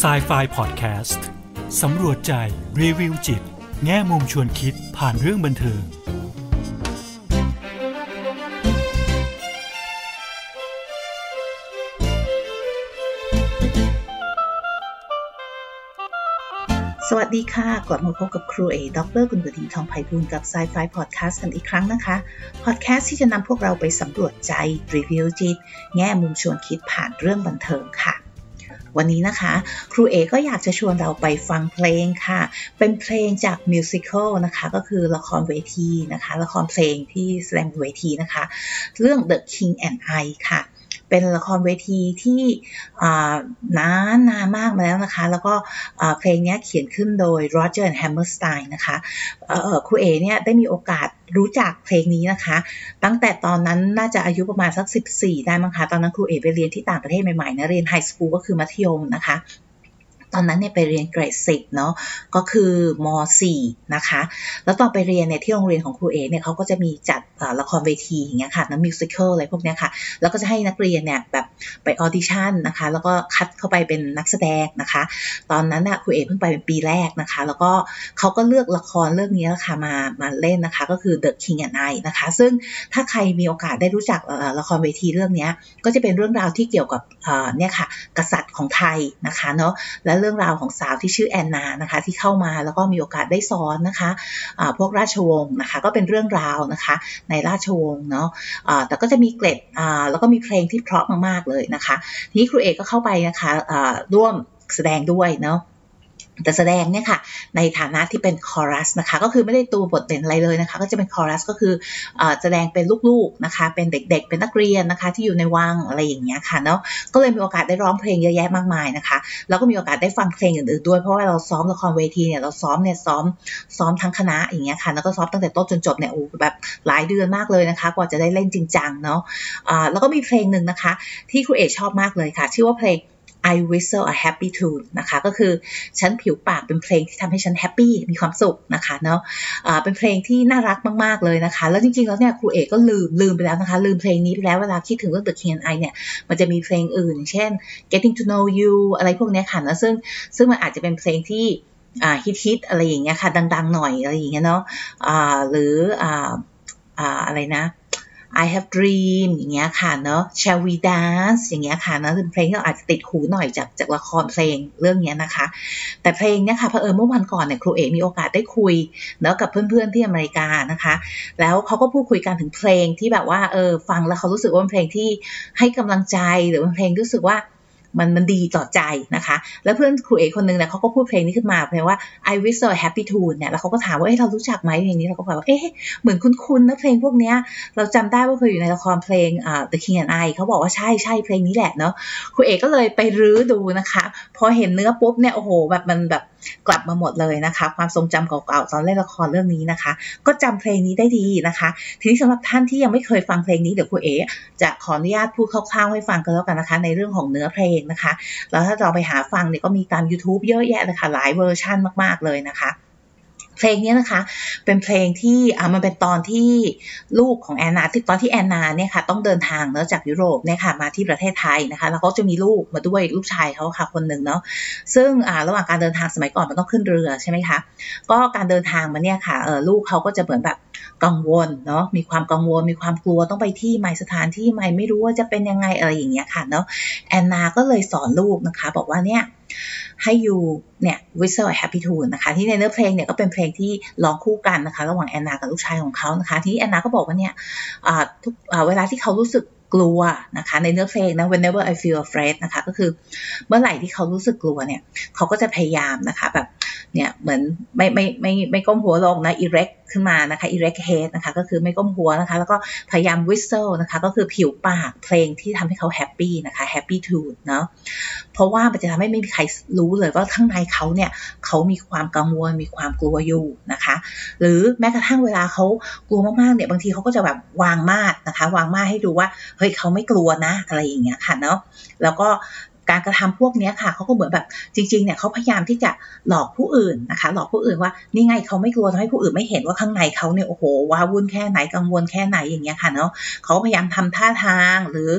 s i ไฟพอดแคสต์สำรวจใจ รีวิวจิต แง่มุมชวนคิดผ่านเรื่องบันเทิงสวัสดีค่ะ กลับมาพบกับครูเอด็อกเตอร์กุลบดีทองไพบูลกับ s ซไฟพอดแคสต์กันอีกครั้งนะคะ พอดแคสต์ที่จะนำพวกเราไปสำรวจใจ รีวิวจิต แง่มุมชวนคิดผ่านเรื่องบันเทิงค่ะ วันนี้นะคะ ครูเอก็อยากจะชวนเราไปฟังเพลงค่ะ เป็นเพลงจาก musical นะคะก็คือละครเวทีนะคะ ละครเพลงที่แสดงบนเวทีนะคะ เรื่อง The King and I ค่ะ เป็นละครเวทีที่นานนานมากมาแล้วนะคะ แล้วก็เพลงนี้เขียนขึ้นโดยโรเจอร์แฮมเมอร์สไตน์นะคะครูเอเนี่ยได้มีโอกาสรู้จักเพลงนี้นะคะ ตั้งแต่ตอนนั้นน่าจะอายุประมาณสัก 14 ได้มั้งคะ ตอนนั้นครูเอไปเรียนที่ต่างประเทศใหม่ๆนะเรียน high school ก็คือมัธยมนะคะ ตอนนั้นเนี่ยไปเรียนเกรดสิบเนาะก็คือม .4 นะคะ แล้วตอนไปเรียนเนี่ยที่โรงเรียนของครูเอเนี่ยเขาก็จะมีจัดละครเวทีอย่างเงี้ยค่ะทำ musical อะไรพวกเนี้ยค่ะ แล้วก็จะให้นักเรียนเนี่ยแบบไป audition นะคะ แล้วก็คัดเข้าไปเป็นนักแสดงนะคะ ตอนนั้นน่ะครูเอเพิ่งไปเป็นปีแรกนะคะ แล้วก็เขาก็เลือกละครเรื่องนี้ค่ะมามาเล่นนะคะ ก็คือ The King and I นะคะ ซึ่งถ้าใครมีโอกาสได้รู้จักละครเวทีเรื่องนี้ก็จะเป็นเรื่องราวที่เกี่ยวกับเนี่ยค่ะกษัตริย์ของไทยนะคะเนาะและเรื่องราวของสาวที่ชื่อแอนนานะคะที่เข้ามาแล้วก็มีโอกาสได้สอนนะคะะพวกราชวงศ์นะคะก็เป็นเรื่องราวนะคะในราชวงศ์เนาะะแต่ก็จะมีเกล็ดแล้วก็มีเพลงที่เพราะมากๆเลยนะคะทีนี้ครูเอกก็เข้าไปนะคะะร่วมแสดงด้วยเนาะ แต่แสดงเนี่ยค่ะในฐานะที่เป็นคอรัสนะคะก็คือไม่ได้ตัวบทเด่นอะไรเลยนะคะก็จะเป็นคอรัสก็คือแสดงเป็นลูกๆนะคะเป็นเด็กๆ เป็นนักเรียนนะคะที่อยู่ในวังอะไรอย่างเงี้ยค่ะเนาะก็เลยมีโอกาสได้ร้องเพลงเยอะแยะมากมายนะคะแล้วก็มีโอกาสได้ฟังเพลงอื่นๆด้วยเพราะว่าเราซ้อมละครเวทีเนี่ยเราซ้อมเนี่ยซ้อมซ้อมทั้งคณะอย่างเงี้ยค่ะแล้วก็ซ้อมตั้งแต่ต้นจนจบเนี่ยโอ้แบบหลายเดือนมากเลยนะคะกว่าจะได้เล่นจริงจังเนาะแล้วก็มีเพลงหนึ่งนะคะที่ครูเอชอบมากเลยค่ะชื่อว่าเพลง I whistle a happy tune นะคะก็คือฉันผิวปากเป็นเพลงที่ทำให้ฉันแฮปปี้มีความสุขนะคะเนาะะเป็นเพลงที่น่ารักมาก ๆ เลยนะคะ แล้วจริง ๆ แล้วเนี่ยครูเอกก็ลืมลืมไปแล้วนะคะ ลืมเพลงนี้ไปแล้วเวลาคิดถึงเรื่อง The King and I เนี่ยมันจะมีเพลงอื่น เช่น Getting to know you อะไรพวกนี้ค่ะนะซึ่งซึ่งมันอาจจะเป็นเพลงที่ฮิตฮิตอะไรอย่างเงี้ยค่ะ ดัง ๆ หน่อยอะไรอย่างเงี้ยเนาะะหรือออะไรนะ I have dream อย่างเงี้ยค่ะเนาะ Shall we dance อย่างเงี้ยค่ะเนาะเป็นเพลงที่อาจจะติดหูหน่อยจากจากละครเพลงเรื่องนี้นะคะ แต่เพลงเนี้ยค่ะเพอเออเมื่อวันก่อนเนี่ยครูเอมีโอกาสได้คุยเนาะกับเพื่อนๆที่อเมริกานะคะ แล้วเขาก็พูดคุยกันถึงเพลงที่แบบว่าเออฟังแล้วเขารู้สึกว่าเป็นเพลงที่ให้กำลังใจหรือเป็นเพลงรู้สึกว่า มันมันดีต่อใจนะคะ แล้วเพื่อนครูเอกคนนึงเนี่ยเขาก็พูดเพลงนี้ขึ้นมาเพลงว่า I wish so happy tune เนี่ยแล้วเขาก็ถามว่าเอ้เรารู้จักไหมเพลงนี้เราก็บอกว่าเอ๊ะเหมือนคุ้นๆนะเพลงพวกเนี้ยเราจำได้ว่าเคยอยู่ในละครเพลงอ่า The King and I เขาบอกว่าใช่ใช่เพลงนี้แหละเนาะครูเอกก็เลยไปรื้อดูนะคะพอเห็นเนื้อปุ๊บเนี่ยโอ้โหแบบมันแบบกลับมาหมดเลยนะคะ ความทรงจำเก่าๆตอนเล่นละครเรื่องนี้นะคะ ก็จำเพลงนี้ได้ดีนะคะ ทีนี้สำหรับท่านที่ยังไม่เคยฟังเพลงนี้เดี๋ยวครูเอจะขออนุญาตพูดคร่าวๆให้ฟังกันแล้วกันนะคะ ในเรื่องของเนื้อเพลงนะคะ แล้วถ้าเราไปหาฟังเนี่ยก็มีตาม YouTube เยอะแยะเลยค่ะ หลายเวอร์ชั่นมากๆเลยนะคะเพลงนี้นะคะ เป็นเพลงที่อ่ามันเป็นตอนที่ลูกของแอนนาที่ตอนที่แอนนาเนี่ยค่ะต้องเดินทางเนาะจากยุโรปเนี่ยค่ะมาที่ประเทศไทยนะคะ แล้วเขาจะมีลูกมาด้วยลูกชายเขาค่ะคนหนึ่งเนาะซึ่งอ่าระหว่างการเดินทางสมัยก่อนมันต้องขึ้นเรือใช่ไหมคะก็การเดินทางมาเนี่ยค่ะเออลูกเขาก็จะเหมือนแบบ กังวลเนาะมีความกังวล มีความกลัวต้องไปที่ใหม่สถานที่ใหม่ไม่รู้ว่าจะเป็นยังไงอะไรอย่างเงี้ยค่ะเนาะแอนนาก็เลยสอนลูกนะคะ บอกว่าเนี่ยให้อยู่เนี่ย whistle a happy tune นะคะ ที่ในเนื้อเพลงเนี่ยก็เป็นเพลงที่ร้องคู่กันนะคะ ระหว่างแอนนากับลูกชายของเขานะคะ ที่แอนนาก็บอกว่าเนี่ยทุกเวลาที่เขารู้สึกกลัวนะคะ ในเนื้อเพลงนะ whenever I feel afraid นะคะ ก็คือเมื่อไหร่ที่เขารู้สึกกลัวเนี่ย เขาก็จะพยายามนะคะแบบเนี่ยเหมือนไม่ไม่ไม่ไม่ก้มหัวลงนะ erect ขึ้นมานะคะ erect head นะคะ ก็คือไม่ก้มหัวนะคะ แล้วก็พยายาม whistle นะคะ ก็คือผิวปากเพลงที่ทำให้เขาแฮปปี้นะคะ happy tune เนาะเพราะว่ามันจะทำให้ไม่มีใครรู้เลยว่าข้างในเขาเนี่ยเขามีความกังวลมีความกลัวอยู่นะคะ หรือแม้กระทั่งเวลาเขากลัวมากๆเนี่ยบางทีเขาก็จะแบบวางมาดนะคะ วางมาดให้ดูว่าเฮ้ยเขาไม่กลัวนะอะไรอย่างเงี้ยค่ะเนาะแล้วก็ การกระทำพวกนี้ค่ะเขาก็เหมือนแบบจริงๆเนี่ยเขาพยายามที่จะหลอกผู้อื่นนะคะ หลอกผู้อื่นว่านี่ไงเขาไม่กลัวทำให้ผู้อื่นไม่เห็นว่าข้างในเขาเนี่ยโอ้โหว้าวุ่นแค่ไหนกังวลแค่ไหนอย่างเงี้ยค่ะเนาะเขาพยายามทำท่าทางหรือ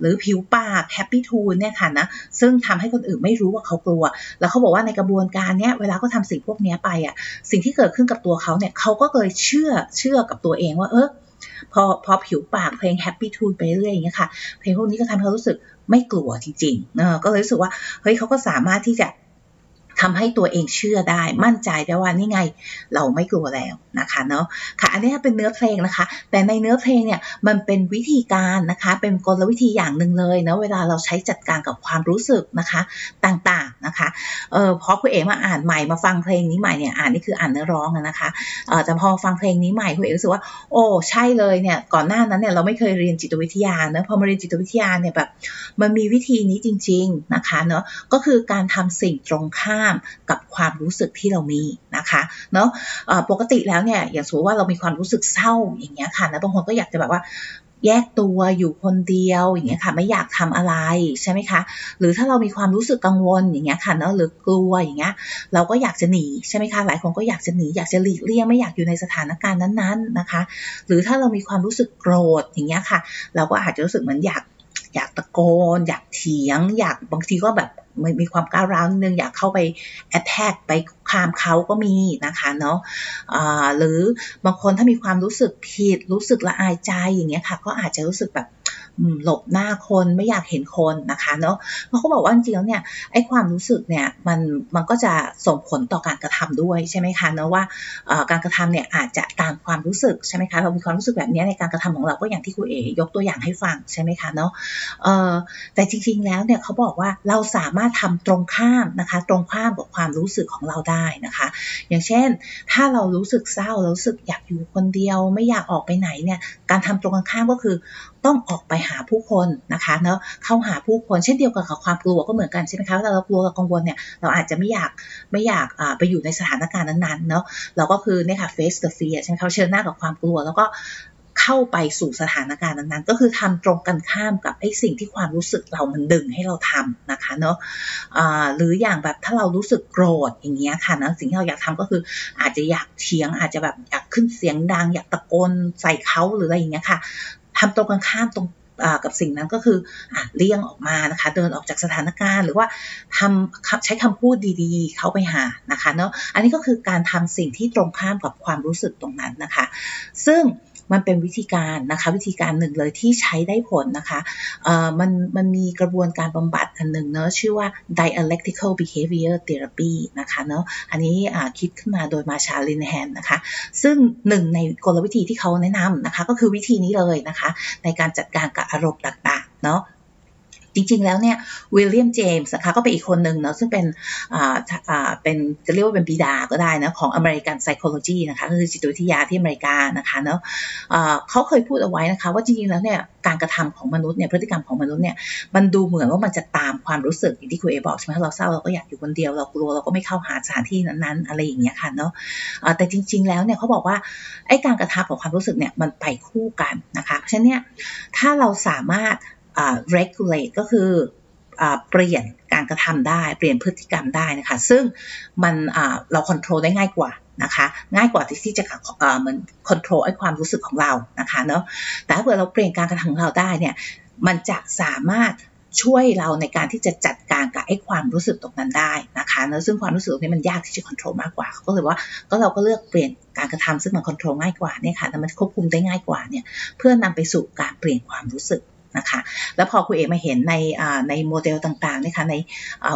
หรือผิวปากแฮปปี้ทูนเนี่ยค่ะนะซึ่งทำให้คนอื่นไม่รู้ว่าเขากลัว แล้วเขาบอกว่าในกระบวนการเนี้ยเวลาเขาทาสิ่งพวกนี้ไปอะสิ่งที่เกิดขึ้นกับตัวเขาเนี่ยเขาก็เลยเชื่อเชื่อกับตัวเองว่าเออ พอพอผิวปากเพลง Happy Tune ไปเรื่อยอย่างเงี้ยค่ะ เพลงพวกนี้ก็ทำให้เขารู้สึกไม่กลัวจริงๆเออก็เลยรู้สึกว่าเฮ้ยเขาก็สามารถที่จะ ทำให้ตัวเองเชื่อได้มั่นใจได้ว่านี่ไง เราไม่กลัวแล้วนะคะเนาะค่ะอันนี้เป็นเนื้อเพลงนะคะ แต่ในเนื้อเพลงเนี่ยมันเป็นวิธีการนะคะเป็นกลวิธีอย่างหนึ่งเลยนะเวลาเราใช้จัดการกับความรู้สึกนะคะต่างๆนะคะเออพอคุณเอ๋มาอ่านใหม่มาฟังเพลงนี้ใหม่เนี่ยอ่านนี่คืออ่านเนื้อร้องนะคะเออแต่พอฟังเพลงนี้ใหม่คุณเอ๋รู้สึกว่าโอ้ใช่เลยเนี่ยก่อนหน้านั้นเนี่ยเราไม่เคยเรียนจิตวิทยาเนะพอมาเรียนจิตวิทยาเนี่ยแบบมันมีวิธีนี้จริง ๆนะคะเนาะก็คือการทำสิ่งตรงข้ามกับความรู้สึกที่เรามีนะคะเนาะปกติแล้วเนี่ยอย่างสมมติว่าเรามีความรู้สึกเศร้าอย่างเงี้ยค่ะนะบางคนก็อยากจะแบบว่าแยกตัวอยู่คนเดียวอย่างเงี้ยค่ะไม่อยากทำอะไรใช่ไหมคะ หรือถ้าเรามีความรู้สึกกังวลอย่างเงี้ยค่ะเนาะหรือกลัวอย่างเงี้ยเราก็อยากจะหนีใช่ไหมคะหลายคนก็อยากจะหนีอยากจะหลีกเลี่ยงไม่อยากอยู่ในสถานการณ์นั้นๆนะคะ หรือถ้าเรามีความรู้สึกโกรธอย่างเงี้ยค่ะ เราก็อาจจะรู้สึกเหมือนอยาก อยากตะโกน อยากเถียง อยากบางทีก็แบบมีความก้าวร้าวนิดนึงอยากเข้าไปแอทแทกไปคามเขาก็มีนะคะเนาะะหรือบางคนถ้ามีความรู้สึกผิด รู้สึกละอายใจอย่างเงี้ยค่ะ ก็อาจจะรู้สึกแบบ หลบหน้าคนไม่อยากเห็นคนนะคะเนาะเขาบอกว่าจริงๆแล้วเนี่ยไอ้ความรู้สึกเนี่ยมันมันก็จะส่งผลต่อการกระทำด้วยใช่ไหมคะเนาะว่าการกระทำเนี่ยอาจจะตามความรู้สึกใช่ไหมคะเรามีความรู้สึกแบบนี้ในการกระทำของเราก็อย่างที่คุณเอยกตัวอย่างให้ฟังใช่ไหมคะเนาะแต่จริงๆแล้วเนี่ยเขาบอกว่าเราสามารถทำตรงข้ามนะคะตรงข้ามกับความรู้สึกของเราได้นะคะ อย่างเช่น ถ้าเรารู้สึกเศร้ารู้สึกอยากอยู่คนเดียว ไม่อยากออกไปไหนเนี่ยการทำตรงกันข้ามก็คือต้องออกไปหาผู้คนนะคะเนาะเข้าหาผู้คนเช่นเดียวกันกับความกลัวก็เหมือนกันใช่ไหมคะเวลาเรากลัวกับกังวลเนี่ยเราอาจจะไม่อยากไม่อยากไปอยู่ในสถานการณ์นั้นๆเนาะเราก็คือเนี่ยค่ะ face the fear ใช่ไหมเขาเชิญหน้ากับความกลัวแล้วก็เข้าไปสู่สถานการณ์นั้นๆ ก็คือทำตรงกันข้ามกับไอ้สิ่งที่ความรู้สึกเรามันดึงให้เราทำนะคะเนาะะหรืออย่างแบบถ้าเรารู้สึกโกรธอย่างเงี้ยค่ะนะสิ่งที่เราอยากทำก็คืออาจจะอยากเถียงอาจจะแบบอยากขึ้นเสียงดัง อยากตะโกนใส่เขาหรืออะไรอย่างเงี้ยค่ะ ทำตรงกันข้ามตรงกับสิ่งนั้นก็คืออเลี่ยงออกมานะคะ เดินออกจากสถานการณ์ หรือว่าทำใช้คำพูดดีๆ เข้าไปหานะคะเนาะอันนี้ก็คือการทำสิ่งที่ตรงข้ามกับความรู้สึกตรงนั้นนะคะ ซึ่ง มันเป็นวิธีการนะคะวิธีการหนึ่งเลยที่ใช้ได้ผลนะคะมันมันมีกระบวนการบำบัดอันหนึ่งเนาะชื่อว่า dialectical behavior therapy นะคะเนาะอันนี้คิดขึ้นมาโดยมาชาลินแฮนนะคะ ซึ่งหนึ่งในกลวิธีที่เขาแนะนำนะคะ ก็คือวิธีนี้เลยนะคะ ในการจัดการกับอารมณ์ต่างๆเนาะ จริง ๆ แล้วเนี่ยวิลเลียมเจมส์นะคะก็เป็นอีกคนหนึ่งเนาะซึ่งเป็นอ่าอ่าเป็นจะเรียกว่าเป็นบิดาก็ได้นะของอเมริกันไซโคโลจีนะคะคือจิตวิทยาที่อเมริกานะคะเนาะเขาเคยพูดเอาไว้นะคะว่าจริง ๆ แล้วเนี่ยการกระทำของมนุษย์เนี่ยพฤติกรรมของมนุษย์เนี่ยมันดูเหมือนว่ามันจะตามความรู้สึกอย่างที่คุณเอบอกใช่ไหมเราเศร้าเราก็อยากอยู่คนเดียวเรากลัวเราก็ไม่เข้าหาสถานที่นั้นๆ อะไรอย่างเงี้ยค่ะเนาะแต่จริง ๆ แล้วเนี่ยเขาบอกว่าไอ้การกระทำของความรู้สึกเนี่ยมันไปคู่กันนะคะเพราะฉะนั้นเนี่ยถ้าเราสามารถ regulate ก็คือเปลี่ยนการกระทำได้ เปลี่ยนพฤติกรรมได้นะคะ ซึ่งมันเราควบคุมได้ง่ายกว่านะคะ ง่ายกว่าที่จะเหมือนควบคุมไอ้ความรู้สึกของเรานะคะเนาะแต่ถ้าเกิดเราเปลี่ยนการกระทำของเราได้เนี่ยมันจะสามารถช่วยเราในการที่จะจัดการกับไอ้ความรู้สึกตรงนั้นได้นะคะเนะซึ่งความรู้สึกนี้มันยากที่จะควบคุมมากกว่า ก็เลยว่าก็เราก็เลือกเปลี่ยนการกระทำซึ่งมันควบคุมง่ายกว่าเนี่ยค่ะแต่มันควบคุมได้ง่ายกว่าเนี่ยเพื่อนำไปสู่การเปลี่ยนความรู้สึก นะคะ แล้วพอคุณเอมาเห็นในในโมเดลต่างๆนะคะใน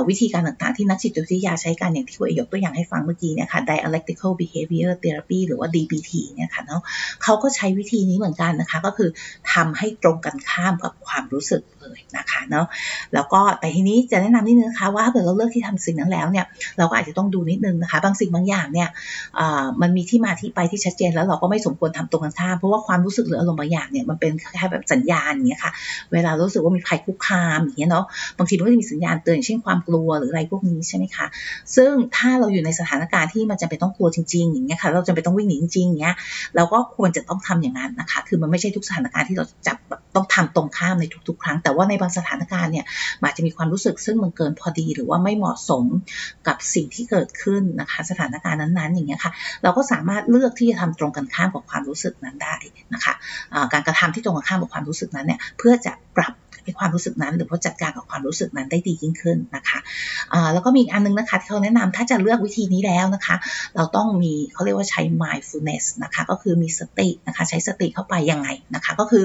วิธีการต่างๆ ที่นักจิตวิทยาใช้กันอย่างที่คุณเอยกตัวอย่างให้ฟังเมื่อกี้เนี่ยค่ะ dialectical behavior therapy หรือว่า DBT เนี่ยค่ะเนาะเขาก็ใช้วิธีนี้เหมือนกันนะคะ ก็คือทำให้ตรงกันข้ามกับความรู้สึกเลยนะคะเนาะแล้วก็แต่ทีนี้จะแนะนำนิดนึงนะคะว่าถ้าเกิดเราเลือกที่ทำสิ่งนั้นแล้วเนี่ยเราก็อาจจะต้องดูนิดนึงนะคะ บางสิ่งบางอย่างเนี่ยมันมีที่มาที่ไปที่ชัดเจนแล้วเราก็ไม่สมควรทำตรงกันข้ามเพราะว่าความรู้สึกหรืออารมณ์บางอย่างเนี่ยมันเป็นแค่แบบสัญญาณอย่างเงี้ยค่ะเวลารู้สึกว่ามีภัยคุกคามอย่างเงี้ยเนาะบางทีมันก็จะมีสัญญาณเตือนเช่นความกลัวหรืออะไรพวกนี้ใช่ไหมคะซึ่งถ้าเราอยู่ในสถานการณ์ที่มันจำเป็นต้องกลัวจริงๆอย่างเงี้ยค่ะเราจำเป็นต้องวิ่งหนีจริงๆอย่างเงี้ยเราก็ควรจะต้องทำอย่างนั้นนะคะ คือมันไม่ใช่ทุกสถานการณ์ที่เราจับต้องทำตรงข้ามในทุกๆ ครั้ง แต่ว่าในบางสถานการณ์เนี่ยอาจจะมีความรู้สึกซึ่งมันเกินพอดี หรือว่าไม่เหมาะสมกับสิ่งที่เกิดขึ้นนะคะ สถานการณ์นั้นๆอย่างเงี้ยค่ะเราก็สามารถเลือกที่จะทำตรงกันข้ามกับความรู้สึกนั้นได้นะคะะการกระทำที่ตรงกันข้ามกับความรู้สึกนั้นเนี่ยเพื่อื่อจะปรับในความรู้สึกนั้น หรือว่าจัดการกับความรู้สึกนั้นได้ดียิ่งขึ้นนะคะะแล้วก็มีอีกอันนึงนะคะที่เขาแนะนำถ้าจะเลือกวิธีนี้แล้วนะคะ เราต้องมีเขาเรียกว่าใช้ mindfulness นะคะก็คือมีสตินะคะใช้สติเข้าไปยังไงนะคะก็คือ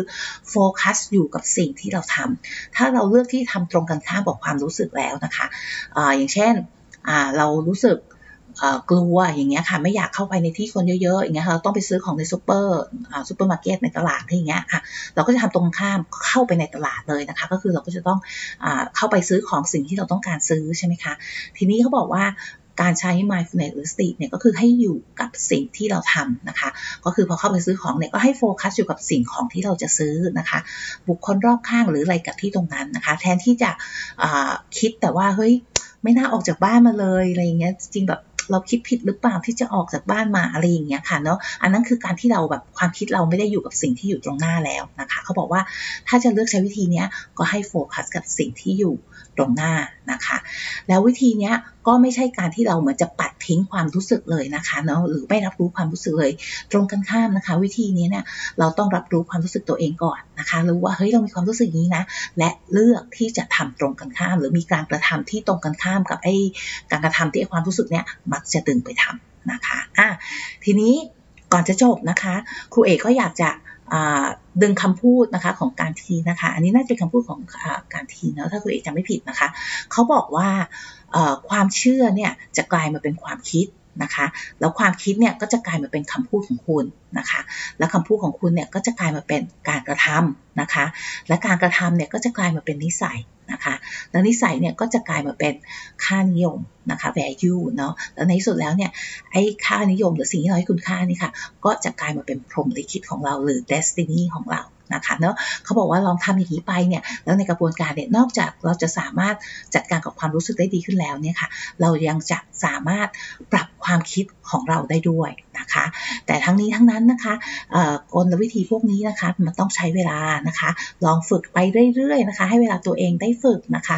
โฟกัสอยู่กับสิ่งที่เราทำถ้าเราเลือกที่ทำตรงกันข้ามกับความรู้สึกแล้วนะคะอะอย่างเช่นเรารู้สึก กลัวอย่างเงี้ยค่ะไม่อยากเข้าไปในที่คนเยอะๆอย่างเงี้ยค่ะเราต้องไปซื้อของในซูเปอร์ซูเปอร์มาร์เก็ตในตลาดอย่างเงี้ยค่ะเราก็จะทำตรงข้ามเข้าไปในตลาดเลยนะคะ ก็คือเราก็จะต้องอเข้าไปซื้อของสิ่งที่เราต้องการซื้อใช่ไหมคะทีนี้เขาบอกว่าการใช้ mindfulness หรือสติเนี่ยก็คือให้อยู่กับสิ่งที่เราทำนะคะ ก็คือพอเข้าไปซื้อของเนี่ยก็ให้โฟกัสอยู่กับสิ่งของที่เราจะซื้อนะคะ บุคคลรอบข้างหรืออะไรกับที่ตรงนั้นนะคะ แทนที่จะคิดแต่ว่าเฮ้ยไม่น่าออกจากบ้านมาเลยอะไรเงี้ยจริงแบบ เราคิดผิดหรือเปล่าที่จะออกจากบ้านมาอะไรอย่างเงี้ยค่ะเนาะอันนั้นคือการที่เราแบบความคิดเราไม่ได้อยู่กับสิ่งที่อยู่ตรงหน้าแล้วนะคะ เขาบอกว่าถ้าจะเลือกใช้วิธีนี้ก็ให้โฟกัสกับสิ่งที่อยู่ตรงหน้า นะคะ แล้ววิธีนี้ก็ไม่ใช่การที่เราเหมือนจะปัดทิ้งความรู้สึกเลยนะคะเนาะหรือไม่รับรู้ความรู้สึกเลย ตรงกันข้ามนะคะ วิธีนี้เนี่ยเราต้องรับรู้ความรู้สึกตัวเองก่อนนะคะรู้ว่าเฮ้ยเรามีความรู้สึกนี้นะ และเลือกที่จะทำตรงกันข้าม หรือมีการกระทำที่ตรงกันข้ามกับไอ้การกระทำที่ไอ้ความรู้สึกเนี่ยมักจะดึงไปทำนะคะอะทีนี้ก่อนจะจบนะคะ ครูเอกก็อยากจะ ดึงคำพูดนะคะของการทีนะคะ อันนี้น่าจะเป็นคำพูดของอการทีเนาะถ้าคุณเอกจำไม่ผิดนะคะเขาบอกว่าความเชื่อเนี่ยจะกลายมาเป็นความคิดนะคะแล้วความคิดเนี่ยก็จะกลายมาเป็นคำพูดของคุณนะคะ แล้วคำพูดของคุณเนี่ยก็จะกลายมาเป็นการกระทำนะคะ และการกระทำเนี่ยก็จะกลายมาเป็นนิสัย นะคะแล้วนิสัยเนี่ยก็จะกลายมาเป็นค่านิยมนะคะ value เนาะแล้วในที่สุดแล้วเนี่ยไอ้ค่านิยมหรือสิ่งที่เราให้คุณค่านี่ค่ะ ก็จะกลายมาเป็นพรหมลิขิตของเราหรือ destiny ของเรานะคะเนาะเขาบอกว่าลองทำอย่างนี้ไปเนี่ยแล้วในกระบวนการเนี่ยนอกจากเราจะสามารถจัดการกับความรู้สึกได้ดีขึ้นแล้วเนี่ยค่ะ เรายังจะสามารถปรับความคิดของเราได้ด้วย นะคะ แต่ทั้งนี้ทั้งนั้นนะคะกลวิธีพวกนี้นะคะมันต้องใช้เวลานะคะ ลองฝึกไปเรื่อยๆนะคะ ให้เวลาตัวเองได้ฝึกนะคะ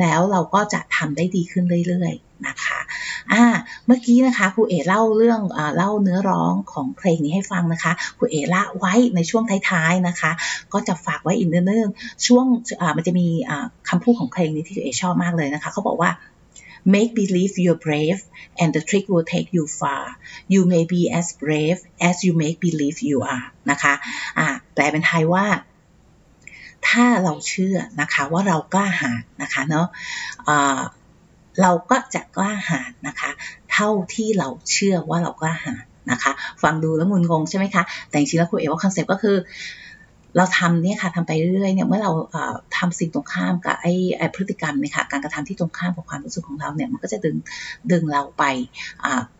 แล้วเราก็จะทำได้ดีขึ้นเรื่อยๆนะคะอ่าเมื่อกี้นะคะครูเอเล่าเรื่องอ่าเล่าเนื้อร้องของเพลงนี้ให้ฟังนะคะครูเอละไว้ในช่วงท้ายๆนะคะ ก็จะฝากไว้อีกเนื่องช่วงอ่ามันจะมีอ่าคำพูดของเพลงนี้ที่ครูเอชอบมากเลยนะคะเขาบอกว่า make believe you're brave and the trick will take you far you may be as brave as you make believe you are นะคะอ่าแปลเป็นไทยว่า ถ้าเราเชื่อนะคะว่าเรากล้าหาญนะคะเนาะเราก็จะกล้าหาญนะคะ เท่าที่เราเชื่อว่าเรากล้าหาญนะคะ ฟังดูแล้วงุนงงใช่ไหมคะ แต่จริงๆแล้วครูเอว่า concept ก็คือ เราทำเนี่ยค่ะทำไปเรื่อยๆเนี่ยเมื่อเราทำสิ่งตรงข้ามกับไอ้พฤติกรรมเนี่ยค่ะการกระทำที่ตรงข้ามกับความรู้สึกของเราเนี่ยมันก็จะดึงดึงเราไป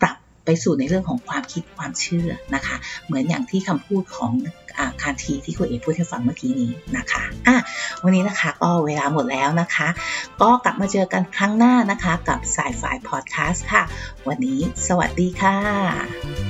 ปรับไปสู่ในเรื่องของความคิดความเชื่อนะคะ เหมือนอย่างที่คำพูดของอคารทีที่คุณเอกพูดให้ฟังเมื่อกี้นี้นะคะอะวันนี้นะคะก็เวลาหมดแล้วนะคะ ก็กลับมาเจอกันครั้งหน้านะคะ กับสายฝ่ายพอดแคสต์ค่ะ วันนี้สวัสดีค่ะ